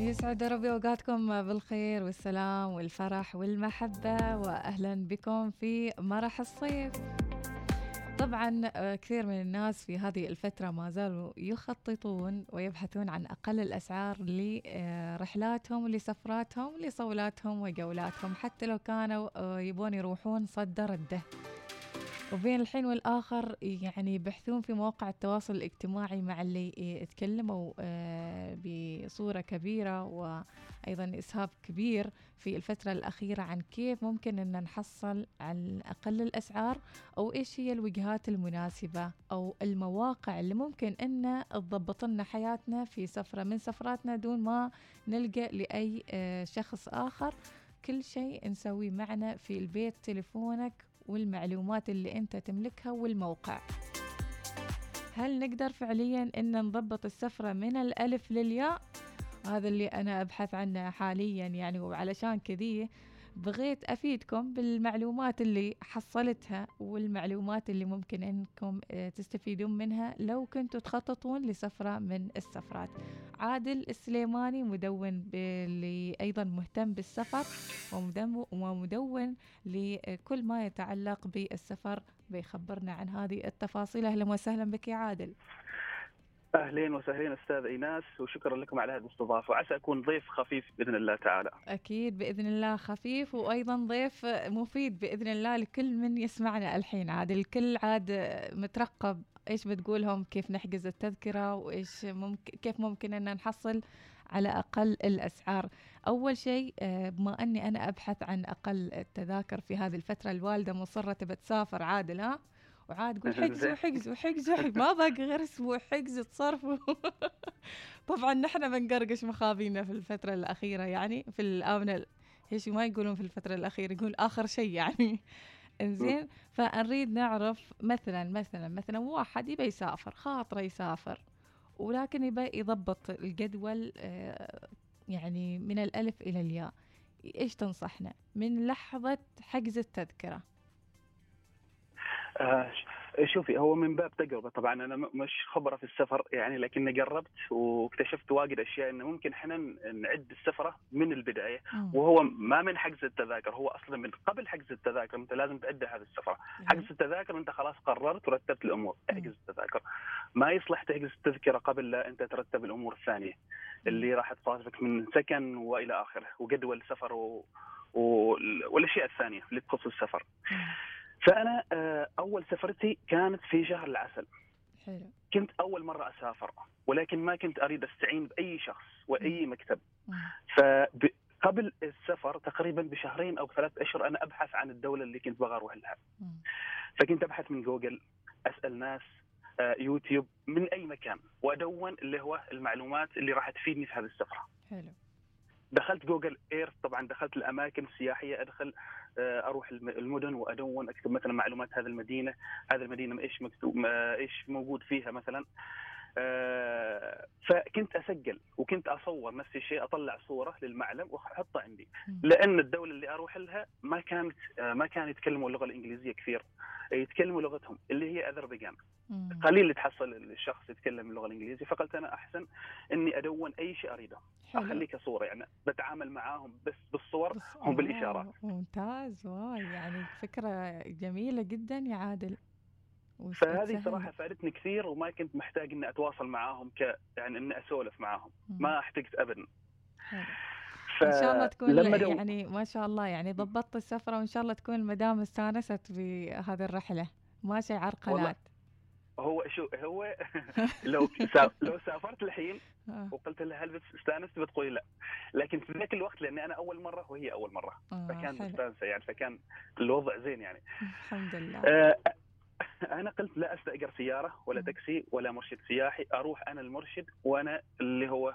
يسعد ربي أوقاتكم بالخير والسلام والفرح والمحبة واهلا بكم في مرح الصيف. طبعا آه، كثير من الناس في هذه الفترة ما زالوا يخططون ويبحثون عن أقل الأسعار لرحلاتهم لسفراتهم لصولاتهم وجولاتهم حتى لو كانوا آه، يبون يروحون صد رده. وبين الحين والآخر يعني يبحثون في مواقع التواصل الاجتماعي مع اللي يتكلموا آه، بصورة كبيرة وأيضا إسهاب كبير في الفترة الأخيرة عن كيف ممكن أن نحصل على أقل الأسعار أو إيش هي الوجهات المناسبة أو المواقع اللي ممكن أن تضبط لنا حياتنا في سفرة من سفراتنا دون ما نلجأ لأي آه، شخص آخر. كل شيء نسويه معنا في البيت تليفونك والمعلومات اللي أنت تملكها والموقع. هل نقدر فعليا أن نضبط السفرة من الألف للياء؟ هذا اللي أنا أبحث عنه حاليا يعني وعلشان كذي بغيت أفيدكم بالمعلومات اللي حصلتها والمعلومات اللي ممكن أنكم آه، تستفيدون منها لو كنتوا تخططون لسفرة من السفرات. عادل السليماني مدون اللي أيضا مهتم بالسفر ومدون لكل ما يتعلق بالسفر. بيخبرنا عن هذه التفاصيل. أهلا وسهلا بك يا عادل. أهلين وسهلين أستاذ إيناس وشكرا لكم على هذه الاستضافة وعسى أكون ضيف خفيف بإذن الله تعالى. أكيد بإذن الله خفيف وأيضا ضيف مفيد بإذن الله لكل من يسمعنا الحين عاد الكل عاد مترقب إيش بتقولهم كيف نحجز التذكرة وإيش ممكن كيف ممكن إن نحصل على أقل الأسعار. أول شيء آه، بما أني أنا أبحث عن أقل التذاكر في هذه الفترة الوالدة مصرة تبتسافر عادل ها؟ وعاد تقول حجزوا حجزوا حجزوا ما باقي غير أسبوع حجز تصرفوا طبعا نحن بنقرقش مخاضينا في الفترة الأخيرة يعني في الآونة إيش ما يقولون في الفترة الأخيرة يقول آخر شيء يعني. إنزين؟ فنريد نعرف مثلا مثلا مثلا واحد يبي يسافر خاطره يسافر ولكن يبي يضبط الجدول آه، يعني من الألف إلى الياء. إيش تنصحنا؟ من لحظة حجز التذكرة. آه شوفي هو من باب تجربة طبعا أنا مش خبرة في السفر يعني لكني جربت واكتشفت واجد أشياء إنه ممكن إحنا نعد السفرة من البداية وهو ما من حجز التذاكر هو أصلا من قبل حجز التذاكر أنت لازم تعد هذه السفرة. حجز التذاكر أنت خلاص قررت ورتبت الأمور احجز التذاكر. ما يصلح تحجز التذكرة قبل لا أنت ترتب الأمور الثانية اللي راح تصادفك من سكن وإلى آخره وجدول السفر و... و... والأشياء الثانية اللي تخص السفر فأنا آه، أول سفرتي كانت في شهر العسل. حلو. كنت أول مرة أسافر ولكن ما كنت أريد أستعين بأي شخص وأي مكتب. فقبل السفر تقريبا بشهرين أو ثلاث أشهر أنا أبحث عن الدولة اللي كنت بغى أروح لها فكنت أبحث من جوجل أسأل ناس آه، يوتيوب من أي مكان وأدون اللي هو المعلومات اللي راح تفيدني في هذه السفرة. حلو. دخلت جوجل ايرث طبعا دخلت الأماكن السياحية أدخل أروح المدن وأدون أكتب مثلا معلومات هذه المدينة هذه المدينة إيش مكتوب إيش موجود فيها مثلا. آه، فكنت أسجل وكنت أصور نفس الشيء أطلع صورة للمعلم وأحطها عندي. لأن الدولة اللي أروح لها ما كانت آه، ما كانوا يتكلموا اللغة الإنجليزية كثير. يتكلموا لغتهم اللي هي أذربيجان. قليل اللي تحصل الشخص يتكلم اللغة الإنجليزية. فقلت أنا أحسن إني أدون أي شيء أريده. اخليه كصوره يعني بتعامل معاهم بس بالصور هم بالاشارات ممتاز. واو يعني فكرة جميلة جدا يا عادل. فهذه صراحة فادتني كثير وما كنت محتاج إني أتواصل معاهم ك يعني إني أسولف معاهم. ما احتجت ابدا. ف... إن شاء الله تكون يعني ما شاء الله يعني ضبطت السفرة وإن شاء الله تكون المدام استانست بهذه الرحلة. ما شيء عرقلات هو شو هو لو لو سافرت الحين آه. وقلت لها هل استانست؟ بتقولي لا. لكن في ذاك الوقت لأني أنا أول مرة وهي أول مرة. آه فكان مستانسة يعني فكان الوضع زين يعني. الحمد لله. آه أنا قلت لا أستأجر سيارة ولا تاكسي ولا مرشد سياحي أروح أنا المرشد وأنا اللي هو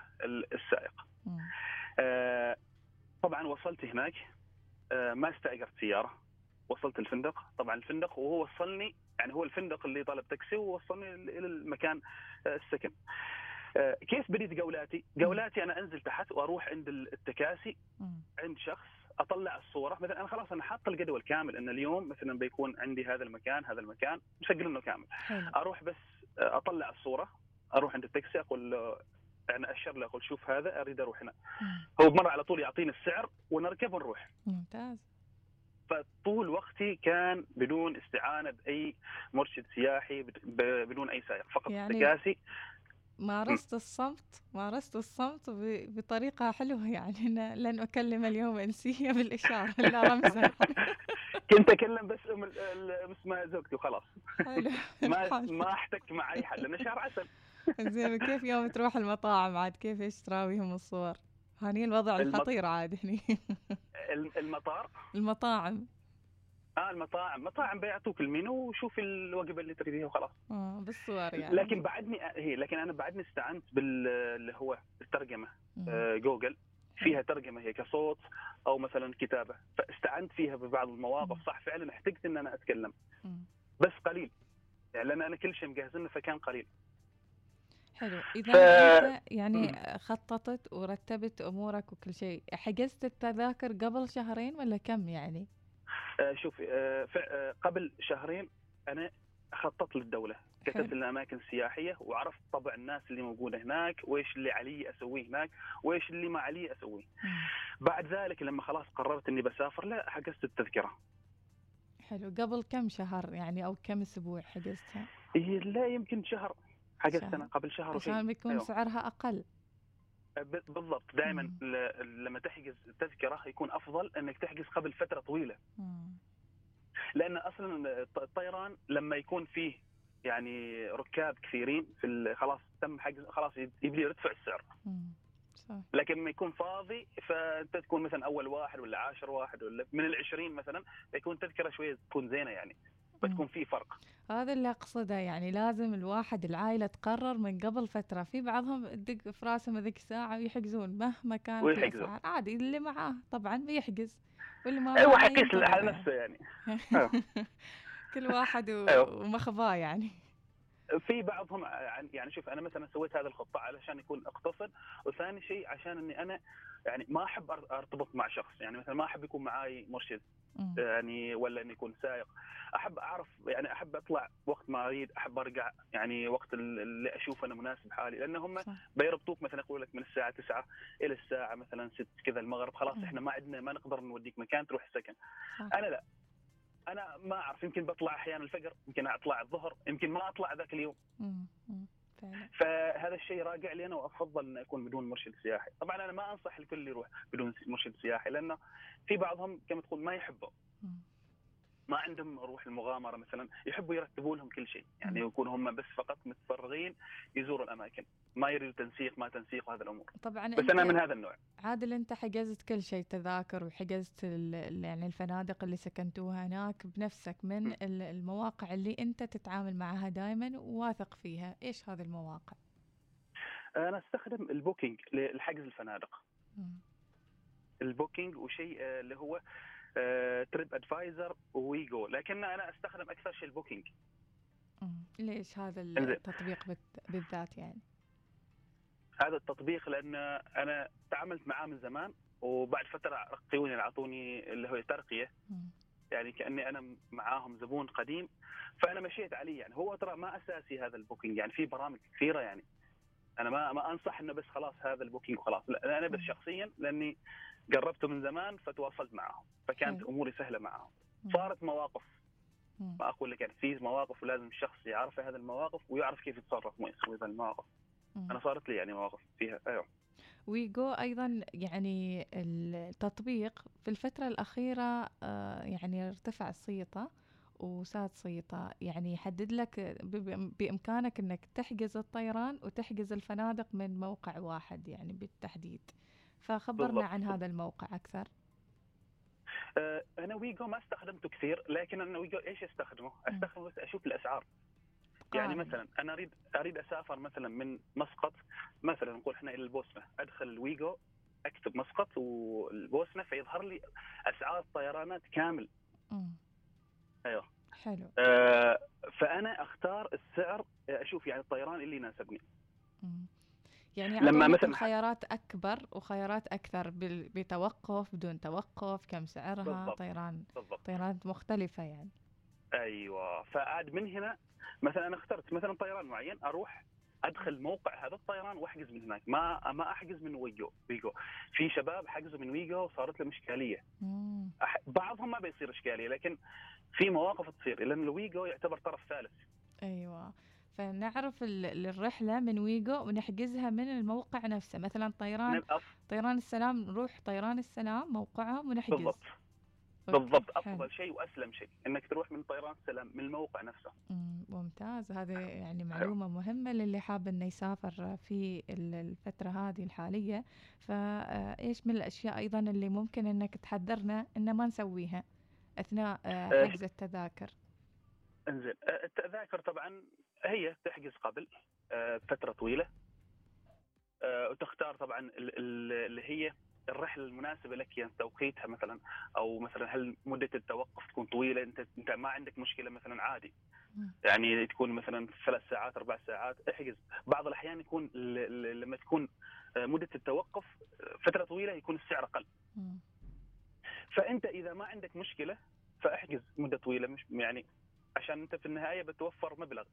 السائق. آه طبعا وصلت هناك آه ما استأجرت سيارة وصلت الفندق. طبعا الفندق وهو وصلني يعني هو الفندق اللي طلب تاكسي ووصلني إلى المكان آه السكن. آه كيف بديت جولاتي؟ جولاتي أنا أنزل تحت وأروح عند التكاسي عند شخص أطلع الصورة. مثلا أنا خلاص أنا حاط الجدول كامل إن اليوم مثلا بيكون عندي هذا المكان هذا المكان مسجل إنه كامل. حلو. أروح بس أطلع الصورة أروح عند التاكسي أقول له يعني أشر له أقول شوف هذا أريد أروح هنا. هو بمره على طول يعطيني السعر ونركب ونروح. ممتاز. فطول وقتي كان بدون استعانة بأي مرشد سياحي بدون أي سائق فقط يعني تكاسي مارست الصمت مارست الصمت بطريقة حلوة يعني. أنا لن أكلم اليوم إنسية بالإشارة لا رمزا. كنت أكلم بس أم اسمها زوجتي وخلاص ما ما أحتك مع أي حد لأن شهر عسل. زين كيف يوم تروح المطاعم عاد؟ كيف إيش تراويهم الصور؟ هني الوضع الخطير عاد هني. المطار؟ المطاعم. آه المطاعم. مطاعم بيعطوك المينو وشوف الوجبة اللي تريديها وخلاص. آه بالصور يعني. لكن بعدني هي لكن أنا بعدني استعنت باللي هو الترجمة آه جوجل. فيها ترجمة هي كصوت أو مثلا كتابة. فاستعنت فيها ببعض المواقف. صح فعلا احتجت إن أنا أتكلم. بس قليل. يعني لأن أنا كل شيء مجهزنه فكان قليل. حلو. اذا ف... أنت يعني خططت ورتبت أمورك وكل شيء. حجزت التذاكر قبل شهرين ولا كم يعني؟ آه شوف آه آه قبل شهرين أنا خططت للدولة. كتبت الاماكن السياحيه وعرفت طبع الناس اللي موجودة هناك وإيش اللي علي أسويه هناك وإيش اللي ما علي أسويه. بعد ذلك لما خلاص قررت إني بسافر لا حجزت التذكرة. حلو. قبل كم شهر يعني؟ أو كم أسبوع حجزتها؟ لا يمكن شهر حجزت أنا قبل شهر عشان بيكون أيوه. سعرها أقل. بالضبط. دائما لما تحجز تذكرة يكون أفضل إنك تحجز قبل فترة طويلة. مم. لأن أصلا الطيران لما يكون فيه يعني ركاب كثيرين في خلاص تم حجز خلاص يبدي يرتفع السعر. صح. لكن لما يكون فاضي فأنت تكون مثلا أول واحد ولا عاشر واحد ولا من العشرين مثلا يكون تذكرة شوية تكون زينة يعني. بتكون في فرق. هذا اللي أقصده يعني لازم الواحد العائلة تقرر من قبل فترة في بعضهم تدق في راسهم ذيك الساعة ويحجزون مهما كانت الأسعار. عادي اللي معاه طبعا بيحجز واللي ما أيوه حقيس على نفسه يعني. كل واحد أيوه. ومخباه يعني. في بعضهم يعني شوف أنا مثلا سويت هذه الخطة علشان يكون أقتصد وثاني شيء عشان إني أنا يعني ما أحب أرتبط مع شخص يعني مثلا ما أحب يكون معي مرشد. يعني ولا انه يكون سائق. أحب أعرف يعني أحب أطلع وقت ما أريد أحب أرجع يعني وقت اللي أشوف أنا مناسب حالي. لأن هم بيربطوك مثلا يقول لك من الساعة 9 إلى الساعة مثلا 6 كذا المغرب خلاص إحنا ما عندنا ما نقدر نوديك مكان تروح السكن. أنا لا. أنا ما أعرف يمكن بطلع أحيانا الفجر يمكن أطلع الظهر يمكن ما أطلع ذاك اليوم. فهذا الشيء راجع لي أنا وأفضل ان اكون بدون مرشد سياحي، طبعا أنا ما أنصح الكل يروح بدون مرشد سياحي لأنه في بعضهم كما تقول ما يحبوا ما عندهم روح المغامرة مثلا يحبوا يرتبوا لهم كل شيء. يعني يكونوا هم بس فقط متفرغين يزوروا الأماكن. ما يريدوا تنسيق ما تنسيق وهذا الأمور. طبعا بس أنا من هذا النوع. عادل أنت حجزت كل شيء تذاكر وحجزت يعني الفنادق اللي سكنتوها هناك بنفسك من م. المواقع اللي أنت تتعامل معها دائما وواثق فيها. إيش هذه المواقع؟ أنا أستخدم ال Booking لحجز الفنادق. م. ال Booking وشيء آه، اللي هو TripAdvisor و Wego لكن أنا أستخدم أكثر شيء ال Booking. ليش هذا التطبيق بالذات يعني؟ هذا التطبيق لأن أنا تعاملت معاه من زمان وبعد فترة رقيوني أعطوني اللي هو ترقية. يعني كأني أنا معاهم زبون قديم. فأنا مشيت عليه يعني. هو ترى ما أساسي هذا ال Booking يعني. في برامج كثيرة يعني. أنا ما ما أنصح إنه بس خلاص هذا ال Booking وخلاص. لا أنا بس شخصيا لأني جربته من زمان فتواصلت معهم فكانت م. أموري سهلة معهم صارت مواقف. ما أقول لك يعني في مواقف ولازم الشخص يعرف هذه المواقف ويعرف كيف يتصرف ما يسوي هذه المواقف. أنا صارت لي يعني مواقف فيها. أيوه. ويجو أيضا يعني التطبيق في الفترة الأخيرة آه، يعني ارتفع الصيته وساد صيته يعني يحدد لك بإمكانك إنك تحجز الطيران وتحجز الفنادق من موقع واحد يعني بالتحديد. فخبرنا بالضبط. عن هذا الموقع أكثر أه، أنا ويجو ما استخدمته كثير لكن أنا ويجو إيش أستخدمه؟ أستخدمه بس أشوف الأسعار يعني آه. مثلا أنا اريد أريد أسافر مثلا من مسقط مثلا نقول إحنا إلى البوسنة أدخل الويجو أكتب مسقط والبوسنة فيظهر لي أسعار الطيرانات كامل امم أيوه حلو آه فأنا أختار السعر أشوف يعني الطيران اللي يناسبني مم. يعني لما مثلا خيارات أكبر وخيارات أكثر بتوقف بدون توقف كم سعرها بالضبط. طيران بالضبط. طيرانات مختلفة يعني. أيوه. فعاد من هنا مثلا أنا اخترت مثلا طيران معين أروح أدخل موقع هذا الطيران وأحجز من هناك. ما ما أحجز من ويجو ويجو. في شباب حجزوا من ويجو وصارت لهم إشكالية. بعضهم ما بيصير إشكالية لكن في مواقف تصير لأن الويجو يعتبر طرف ثالث. أيوه. فنعرف الرحلة من ويجو ونحجزها من الموقع نفسه. مثلا طيران طيران السلام نروح طيران السلام موقعهم ونحجز. بالضبط. بالضبط. أفضل شيء وأسلم شيء إنك تروح من طيران السلام من الموقع نفسه. ممتاز. هذه يعني معلومة مهمة للي حاب إنه يسافر في الفترة هذه الحالية. فايش من الأشياء أيضا اللي ممكن إنك تحذرنا إن ما نسويها أثناء آه، أه. حجز التذاكر؟ إنزين. التذاكر طبعا هي تحجز قبل فترة طويلة. وتختار طبعا اللي هي الرحلة المناسبة لك يعني توقيتها مثلا أو مثلا هل مدة التوقف تكون طويلة؟ انت أنت ما عندك مشكلة مثلا عادي. يعني تكون مثلا ثلاث ساعات أربع ساعات احجز. بعض الأحيان يكون لما تكون مدة التوقف فترة طويلة يكون السعر أقل. فأنت إذا ما عندك مشكلة فاحجز مدة طويلة مش يعني عشان أنت في النهاية بتوفر مبلغ.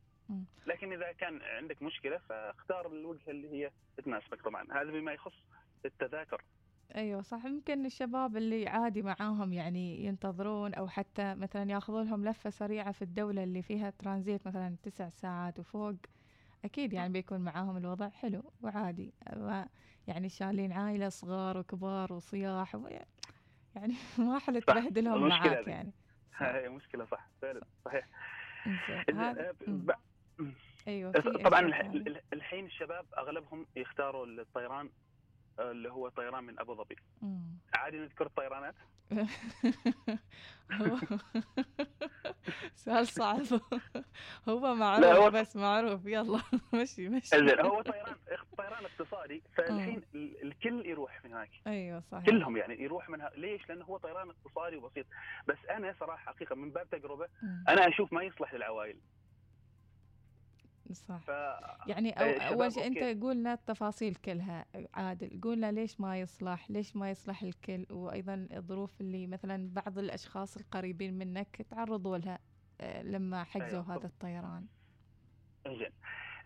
لكن إذا كان عندك مشكلة فاختار الوجهه اللي هي تناسبك طبعا هذا بما يخص التذاكر. أيوه صح. يمكن الشباب اللي عادي معاهم يعني ينتظرون أو حتى مثلا ياخذون لهم لفة سريعة في الدولة اللي فيها ترانزيت مثلا تسع ساعات وفوق أكيد يعني بيكون معاهم الوضع حلو وعادي. يعني شالين عائلة صغار وكبار وصياح يعني ما حل تبهدلهم معاك يعني. هاي مشكلة صح. فعلا. صحيح. أيوه طبعا الحين الشباب أغلبهم يختاروا الطيران اللي هو طيران من أبو ظبي. عادي نذكر الطيرانات؟ سؤال صعب. هو معروف هو بس معروف. يلا مشي مشي. هو طيران طيران اقتصادي. فالحين الكل يروح من هناك. أيوه صحيح. كلهم يعني يروح منها ليش؟ لأنه هو طيران اقتصادي وبسيط. بس أنا صراحة حقيقة من باب تجربة أنا أشوف ما يصلح للعوائل. صح. ف... يعني أو أول شيء أنت قولنا التفاصيل كلها عادل قولنا ليش ما يصلح ليش ما يصلح الكل وأيضا الظروف اللي مثلا بعض الأشخاص القريبين منك تعرضوا لها آه، لما حجزوا أيوة. هذا الطيران. زين.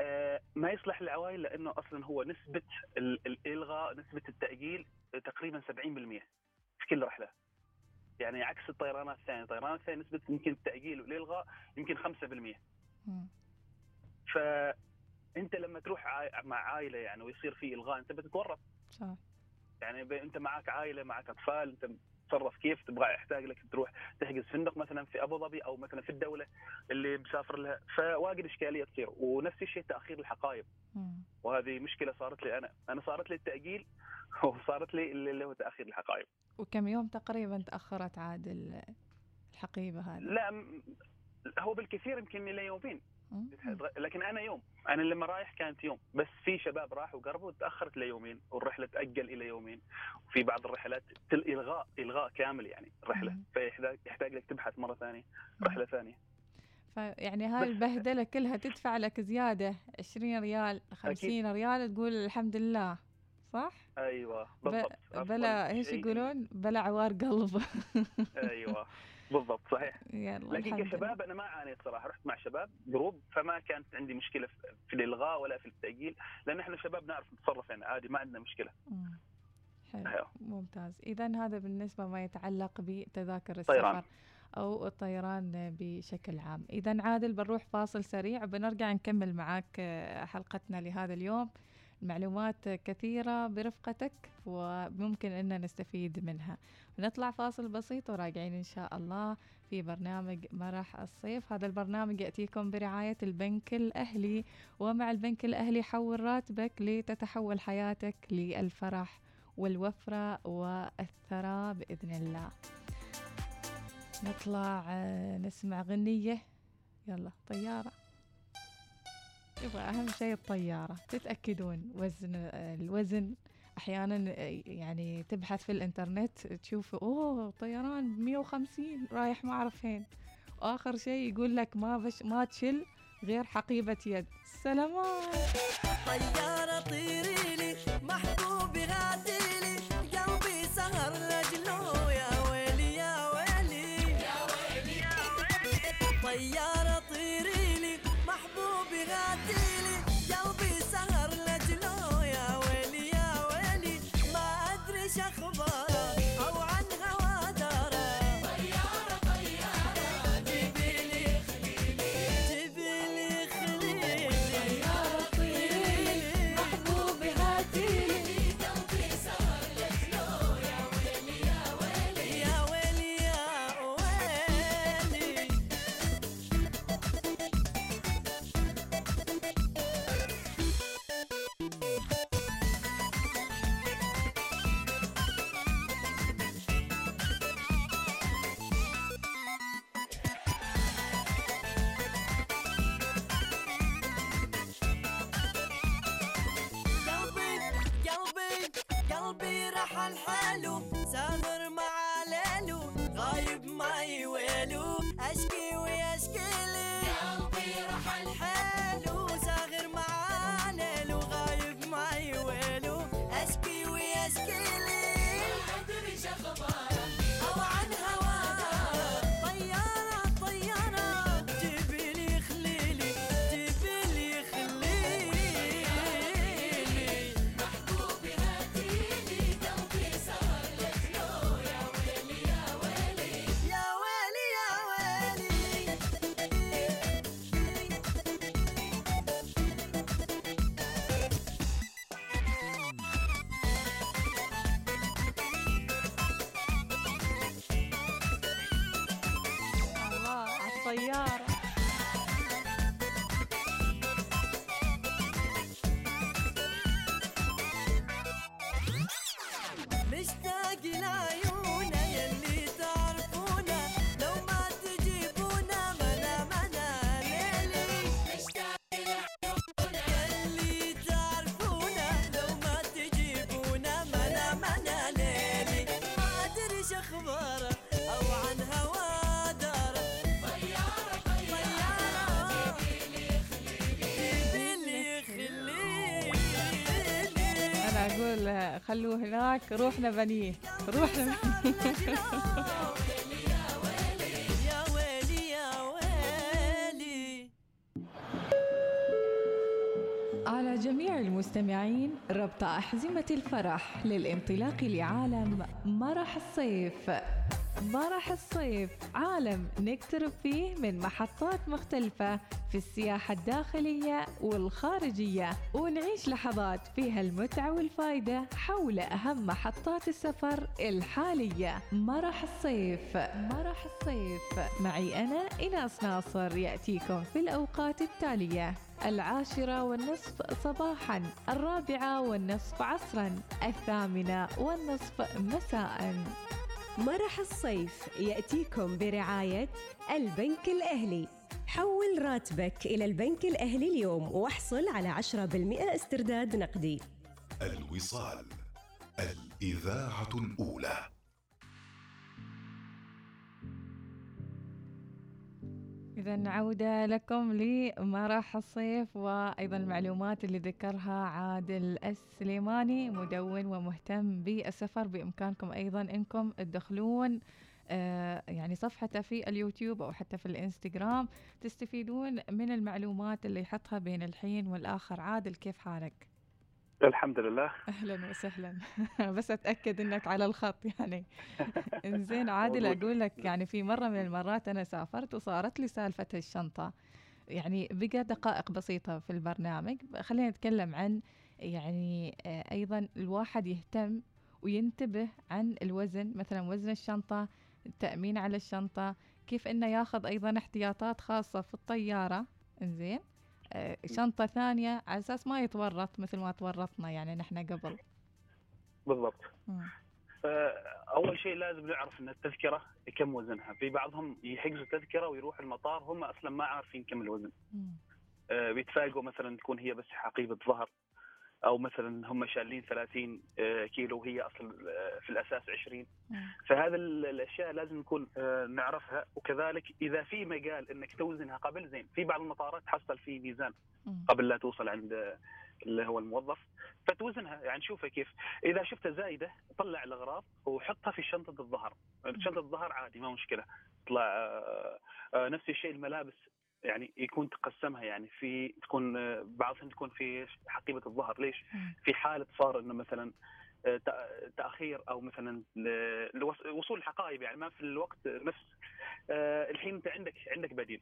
آه ما يصلح للعوائل لأنه أصلا هو نسبة الإلغاء نسبة التأجيل تقريبا 70% في كل رحلة. يعني عكس الطيرانات الثانية. الطيرانات الثانية نسبة يمكن التأجيل والإلغاء يمكن 5% م. فأنت لما تروح مع عائلة يعني ويصير في إلغاء أنت بتتورط. صح. يعني أنت معك عائلة معك أطفال أنت تتصرف كيف؟ تبغى يحتاج لك تروح تحجز فندق مثلا في أبو ظبي أو مثلا في الدولة اللي مسافر لها. فواجد إشكالية تصير. ونفس الشيء تأخير الحقائب. وهذه مشكلة صارت لي أنا. أنا صارت لي التأجيل وصارت لي اللي هو تأخير الحقائب. وكم يوم تقريبا تأخرت عاد الحقيبة هذه؟ لا هو بالكثير يمكن إلى يومين. لكن أنا يوم أنا لما رايح كانت يوم بس في شباب راحوا وقربوا تأخرت ليومين والرحلة تأجل إلى يومين. وفي بعض الرحلات إلغاء إلغاء كامل يعني الرحله فيحتاج يحتاج لك تبحث مرة ثانية رحلة ثانية. فيعني هاي البهدلة كلها تدفع لك زيادة 20 ريال 50 أكيد. ريال تقول الحمد لله صح؟ أيوه بالضبط بلا إيش يقولون؟ بلا عوار قلب. أيوه. بالضبط صحيح. لكن كشباب أنا ما عانيت صراحة رحت مع شباب جروب فما كانت عندي مشكلة في الإلغاء ولا في التأجيل لأن إحنا شباب نعرف نتصرف يعني عادي ما عندنا مشكلة. حلو ممتاز. اذا هذا بالنسبة ما يتعلق بتذاكر السفر طيران. أو الطيران بشكل عام. اذا عادل بنروح فاصل سريع وبنرجع نكمل معاك حلقتنا لهذا اليوم. معلومات كثيرة برفقتك وممكن أن نستفيد منها. نطلع فاصل بسيط وراجعين إن شاء الله في برنامج مرح الصيف. هذا البرنامج يأتيكم برعاية البنك الأهلي. ومع البنك الأهلي حول راتبك لتتحول حياتك للفرح والوفرة والثراء بإذن الله. نطلع آه، نسمع غنية. يلا طيارة. يبغى أهم شيء الطيارة. تتأكدون وزن الوزن. أحيانا يعني تبحث في الإنترنت تشوف أوه طيران 150 رايح ما أعرف فين. وآخر شيء يقول لك ما بش ما تشل غير حقيبة يد. سلامات. طيارة طيري حاله سافر مع ليلو غايب معي ويلو أشكي الله آه، خلوه هناك روحنا بنيه روحنا على جميع المستمعين ربط أحزمة الفرح للانطلاق لعالم مرح الصيف. مرح الصيف عالم نقترب فيه من محطات مختلفة في السياحة الداخلية والخارجية ونعيش لحظات فيها المتعة والفائدة حول أهم محطات السفر الحالية. مرح الصيف مرح الصيف معي أنا إناس ناصر يأتيكم في الأوقات التالية. العاشرة والنصف صباحا الرابعة والنصف عصرا الثامنة والنصف مساء. مرح الصيف يأتيكم برعاية البنك الأهلي. حول راتبك إلى البنك الأهلي اليوم واحصل على 10% استرداد نقدي. الوصال الإذاعة الأولى. إذا عودة لكم لمرح الصيف وأيضا المعلومات اللي ذكرها عادل السليماني مدون ومهتم بالسفر بإمكانكم أيضا أنكم تدخلون آه، يعني صفحته في اليوتيوب أو حتى في الإنستغرام تستفيدون من المعلومات اللي يحطها بين الحين والآخر عادل كيف حالك؟ الحمد لله. أهلا وسهلا. بس أتأكد إنك على الخط يعني. إنزين عادل. أقول لك يعني في مرة من المرات أنا سافرت وصارت لي سالفة الشنطة. يعني بقى دقائق بسيطة في البرنامج. خلينا نتكلم عن يعني آه، أيضا الواحد يهتم وينتبه عن الوزن. مثلا وزن الشنطة التأمين على الشنطة كيف إنه ياخذ أيضا احتياطات خاصة في الطيارة. إنزين؟ آه، شنطة ثانية على أساس ما يتورط مثل ما تورطنا يعني نحن قبل. بالضبط. آه، أول شيء لازم نعرف إن التذكرة كم وزنها. في بعضهم يحجزوا تذكره ويروح المطار هم أصلا ما عارفين كم الوزن. آه، بيتفاجئوا مثلا تكون هي بس حقيبة ظهر. أو مثلا هم شايلين 30 آه، كيلو وهي أصلا آه، في الأساس 20 مم. فهذا ال- الأشياء لازم نكون آه، نعرفها. وكذلك إذا في مجال إنك توزنها قبل زين في بعض المطارات تحصل فيه ميزان. قبل لا توصل عند اللي هو الموظف فتوزنها. يعني شوفها كيف. إذا شفتها زايدة طلع الأغراض وحطها في شنطة الظهر. شنطة الظهر عادي ما مشكلة. طلع آه، نفس الشيء الملابس يعني يكون تقسمها يعني في تكون آه، بعضهم تكون في حقيبة الظهر ليش؟ في حالة صار إنه مثلا تأخير أو مثلا وصول الحقائب يعني ما في الوقت نفس آه، الحين أنت عندك عندك بديل.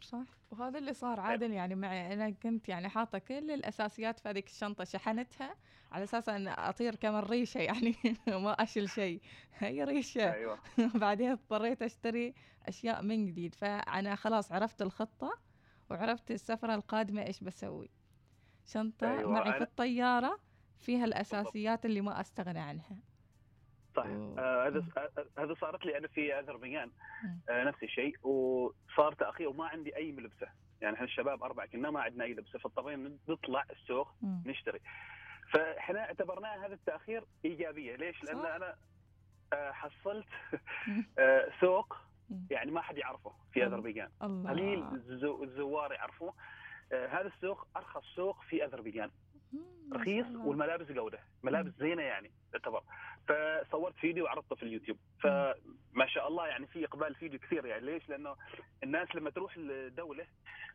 صح. وهذا اللي صار عادل يعني معي أنا كنت يعني حاطة كل الأساسيات في هذيك الشنطة شحنتها على أساس أن أطير كمان ريشة يعني ما أشيل شيء. هي ريشة. أيوه. بعدين اضطريت أشتري أشياء من جديد. فأنا خلاص عرفت الخطة وعرفت السفرة القادمة إيش بسوي. شنطة أيوة، معي أنا- في الطيارة. فيها الأساسيات اللي ما أستغنى عنها. صحيح و- آه، هذا. آه، هذا صارت لي أنا في أذربيجان. آه، نفس الشيء وصار تاخير وما عندي أي ملبسة. يعني إحنا الشباب أربعة كنا ما عندنا أي لبسة فاضطرينا نطلع السوق مم. نشتري. فإحنا اعتبرناها هذا التأخير إيجابية. ليش؟ لأن أنا آه، حصلت آه، سوق يعني ما حد يعرفه في أذربيجان. قليل الزوار يعرفوه. آه، هذا السوق أرخص سوق في أذربيجان. رخيص والملابس جودة ملابس زينة يعني تعتبر فصورت فيديو وعرضته في اليوتيوب. فما شاء الله يعني في إقبال فيديو كثير يعني. ليش؟ لأنه الناس لما تروح الدولة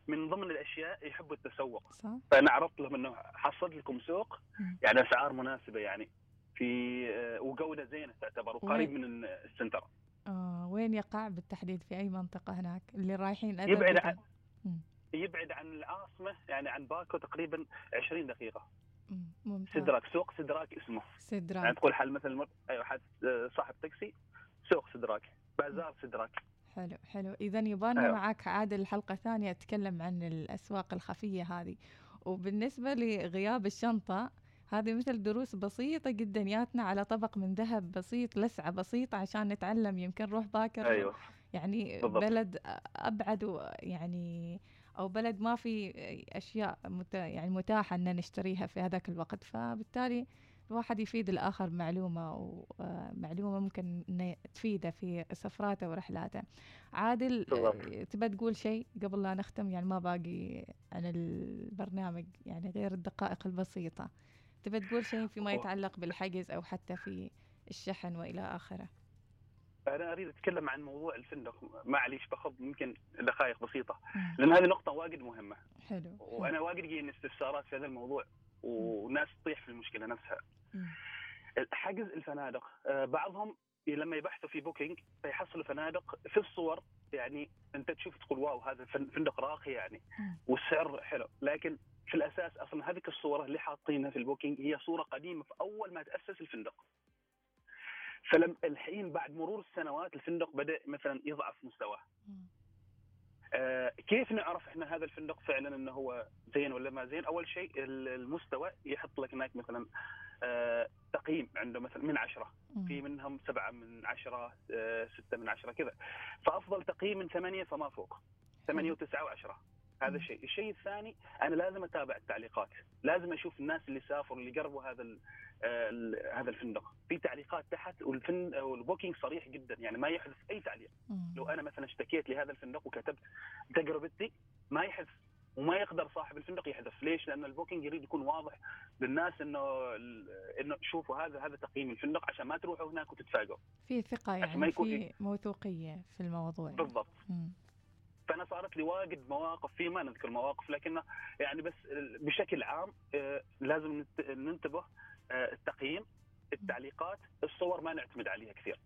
من ضمن الأشياء يحبوا التسوق. صح. فأنا عرضت لهم إنه حصلت لكم سوق يعني أسعار مناسبة يعني. في آه، وجودة زينة تعتبر وقريب من السنتر. آه وين يقع بالتحديد في أي منطقة هناك؟ اللي رايحين يبعد عن يبعد عن العاصمه يعني عن باكو تقريبا 20 دقيقة. ممتاز. سدراك سوق سدراك اسمه. سدراك يعني تقول حل مثل مر... أيوه حد صاحب تاكسي سوق سدراك بازار سدراك حلو حلو. اذا يبان أيوة. معك عادل حلقة ثانية اتكلم عن الأسواق الخفية هذه. وبالنسبة لغياب الشنطة هذه مثل دروس بسيطة جدا. ياتنا على طبق من ذهب بسيط لسعة بسيطة عشان نتعلم. يمكن نروح باكر. أيوة. يعني بالضبط. بلد أبعد يعني أو بلد ما في أشياء مت يعني متاحة أن نشتريها في هذاك الوقت. فبالتالي الواحد يفيد الآخر معلومة ومعلومة ممكن إنه تفيده في سفراته ورحلاته. عادل تبى تقول شيء قبل لا نختم؟ يعني ما باقي عن البرنامج يعني غير الدقائق البسيطة. تبى تقول شيء فيما يتعلق بالحجز أو حتى في الشحن وإلى آخره؟ أنا أريد أتكلم عن موضوع الفندق. معليش باخذ يمكن دقائق بسيطة. لأن هذه نقطة واجد مهمة. حلو. وأنا واجد يجيني استفسارات في هذا الموضوع وناس تطيح في المشكلة نفسها. حجز الفنادق آه، بعضهم لما يبحثوا في Booking فيحصلوا فنادق في الصور. يعني أنت تشوف تقول wow هذا فندق راقي يعني. والسعر حلو. لكن في الأساس أصلا هذيك الصورة اللي حاطينها في ال Booking هي صورة قديمة في أول ما تأسس الفندق. فلم الحين بعد مرور السنوات الفندق بدأ مثلا يضعف مستواه. آه كيف نعرف إحنا هذا الفندق فعلا إنه هو زين ولا ما زين؟ أول شيء المستوى يحط لك هناك مثلا آه تقييم عنده مثلا من عشرة. في منهم سبعة من عشرة آه ستة من عشرة كذا. فأفضل تقييم من ثمانية فما فوق. ثمانية وتسعة وعشرة. هذا الشيء، الشيء الثاني أنا لازم أتابع التعليقات، لازم أشوف الناس اللي سافروا اللي قربوا هذا هذا الفندق، في تعليقات تحت والفن وال Booking صريح جدا. يعني ما يحذف أي تعليق، لو أنا مثلا اشتكيت لهذا الفندق وكتبت تجربتي ما يحذف وما يقدر صاحب الفندق يحذف، ليش؟ لأن ال Booking يريد يكون واضح للناس إنه إنه شوفوا هذا هذا تقييم الفندق عشان ما تروحوا هناك وتتفاجئوا. في ثقة يعني ما يكون في موثوقية في الموضوع. بالضبط. فأنا صارت لي واجد مواقف في ما نذكر مواقف لكن يعني بس بشكل عام آه، لازم ننتبه آه، التقييم التعليقات الصور ما نعتمد عليها كثير.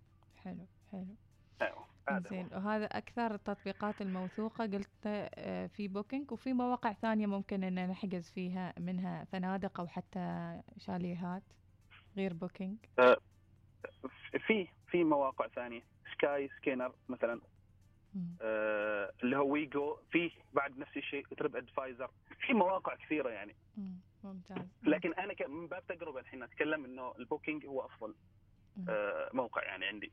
حلو حلو. أيوه زين وهذا أكثر التطبيقات الموثوقة قلت آه، في Booking وفي مواقع ثانية ممكن إن نحجز فيها منها فنادق أو حتى شاليهات غير Booking في في مواقع ثانية Skyscanner مثلا. آه اللي هو ويجو فيه بعد نفس الشيء TripAdvisor. في مواقع كثيرة يعني. ممتاز. لكن أنا من باب تجربة الحين أتكلم إنه ال Booking هو أفضل آه موقع يعني عندي.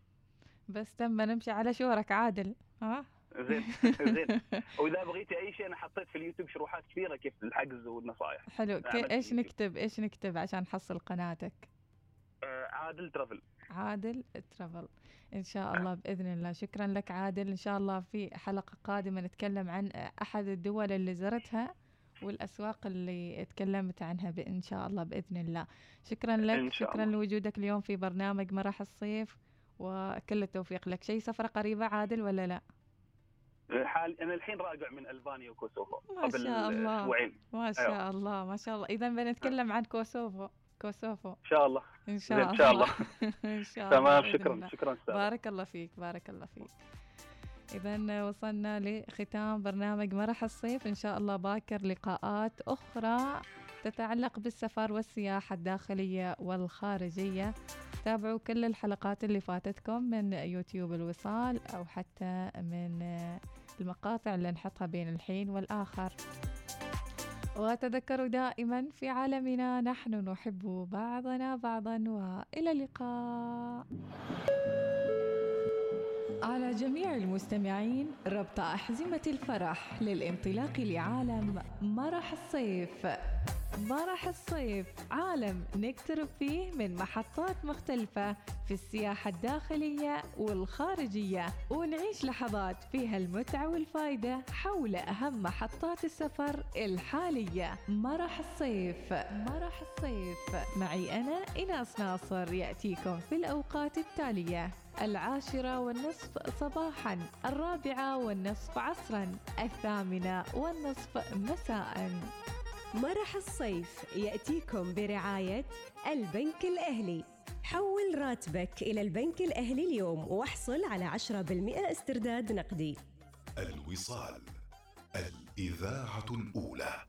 بس تم نمشي على شورك عادل. ها؟ زين زين. وإذا بغيتي أي شيء أنا حطيت في اليوتيوب شروحات كثيرة كيف الحجز والنصائح. حلو. إيش نكتب إيش نكتب عشان نحصل قناتك؟ آه عادل Travel. عادل ترافل. إن شاء الله بإذن الله. شكرا لك عادل. إن شاء الله في حلقة قادمة نتكلم عن أحد الدول اللي زرتها والأسواق اللي تكلمت عنها ان شاء الله بإذن الله. شكرا لك. شكرا الله. لوجودك اليوم في برنامج مرح الصيف وكل التوفيق لك. شيء سفرة قريبة عادل ولا لا؟ حال أنا الحين راجع من ألبانيا وكوسوفو ما شاء الله. أسبوعين. ما شاء أيوه. الله ما شاء الله. اذا بنتكلم عن كوسوفو. كوسوفو. إن شاء الله. إن شاء الله إن شاء الله. إن شاء الله تمام شكرا شكرا أستاذ بارك الله فيك بارك الله فيك. إذا وصلنا لختام برنامج مرح الصيف. إن شاء الله باكر لقاءات أخرى تتعلق بالسفر والسياحة الداخلية والخارجية. تابعوا كل الحلقات اللي فاتتكم من يوتيوب الوصال أو حتى من المقاطع اللي نحطها بين الحين والآخر. وتذكروا دائما في عالمنا نحن نحب بعضنا بعضا وإلى اللقاء. على جميع المستمعين ربط أحزمة الفرح للانطلاق لعالم مرح الصيف. مرح الصيف عالم نقترب فيه من محطات مختلفة في السياحة الداخلية والخارجية ونعيش لحظات فيها المتعة والفائدة حول أهم محطات السفر الحالية. مرح الصيف مرح الصيف معي أنا إناس ناصر يأتيكم في الأوقات التالية. العاشرة والنصف صباحا الرابعة والنصف عصرا الثامنة والنصف مساء. مرح الصيف يأتيكم برعاية البنك الأهلي. حول راتبك إلى البنك الأهلي اليوم واحصل على 10% استرداد نقدي. الوصال الإذاعة الأولى.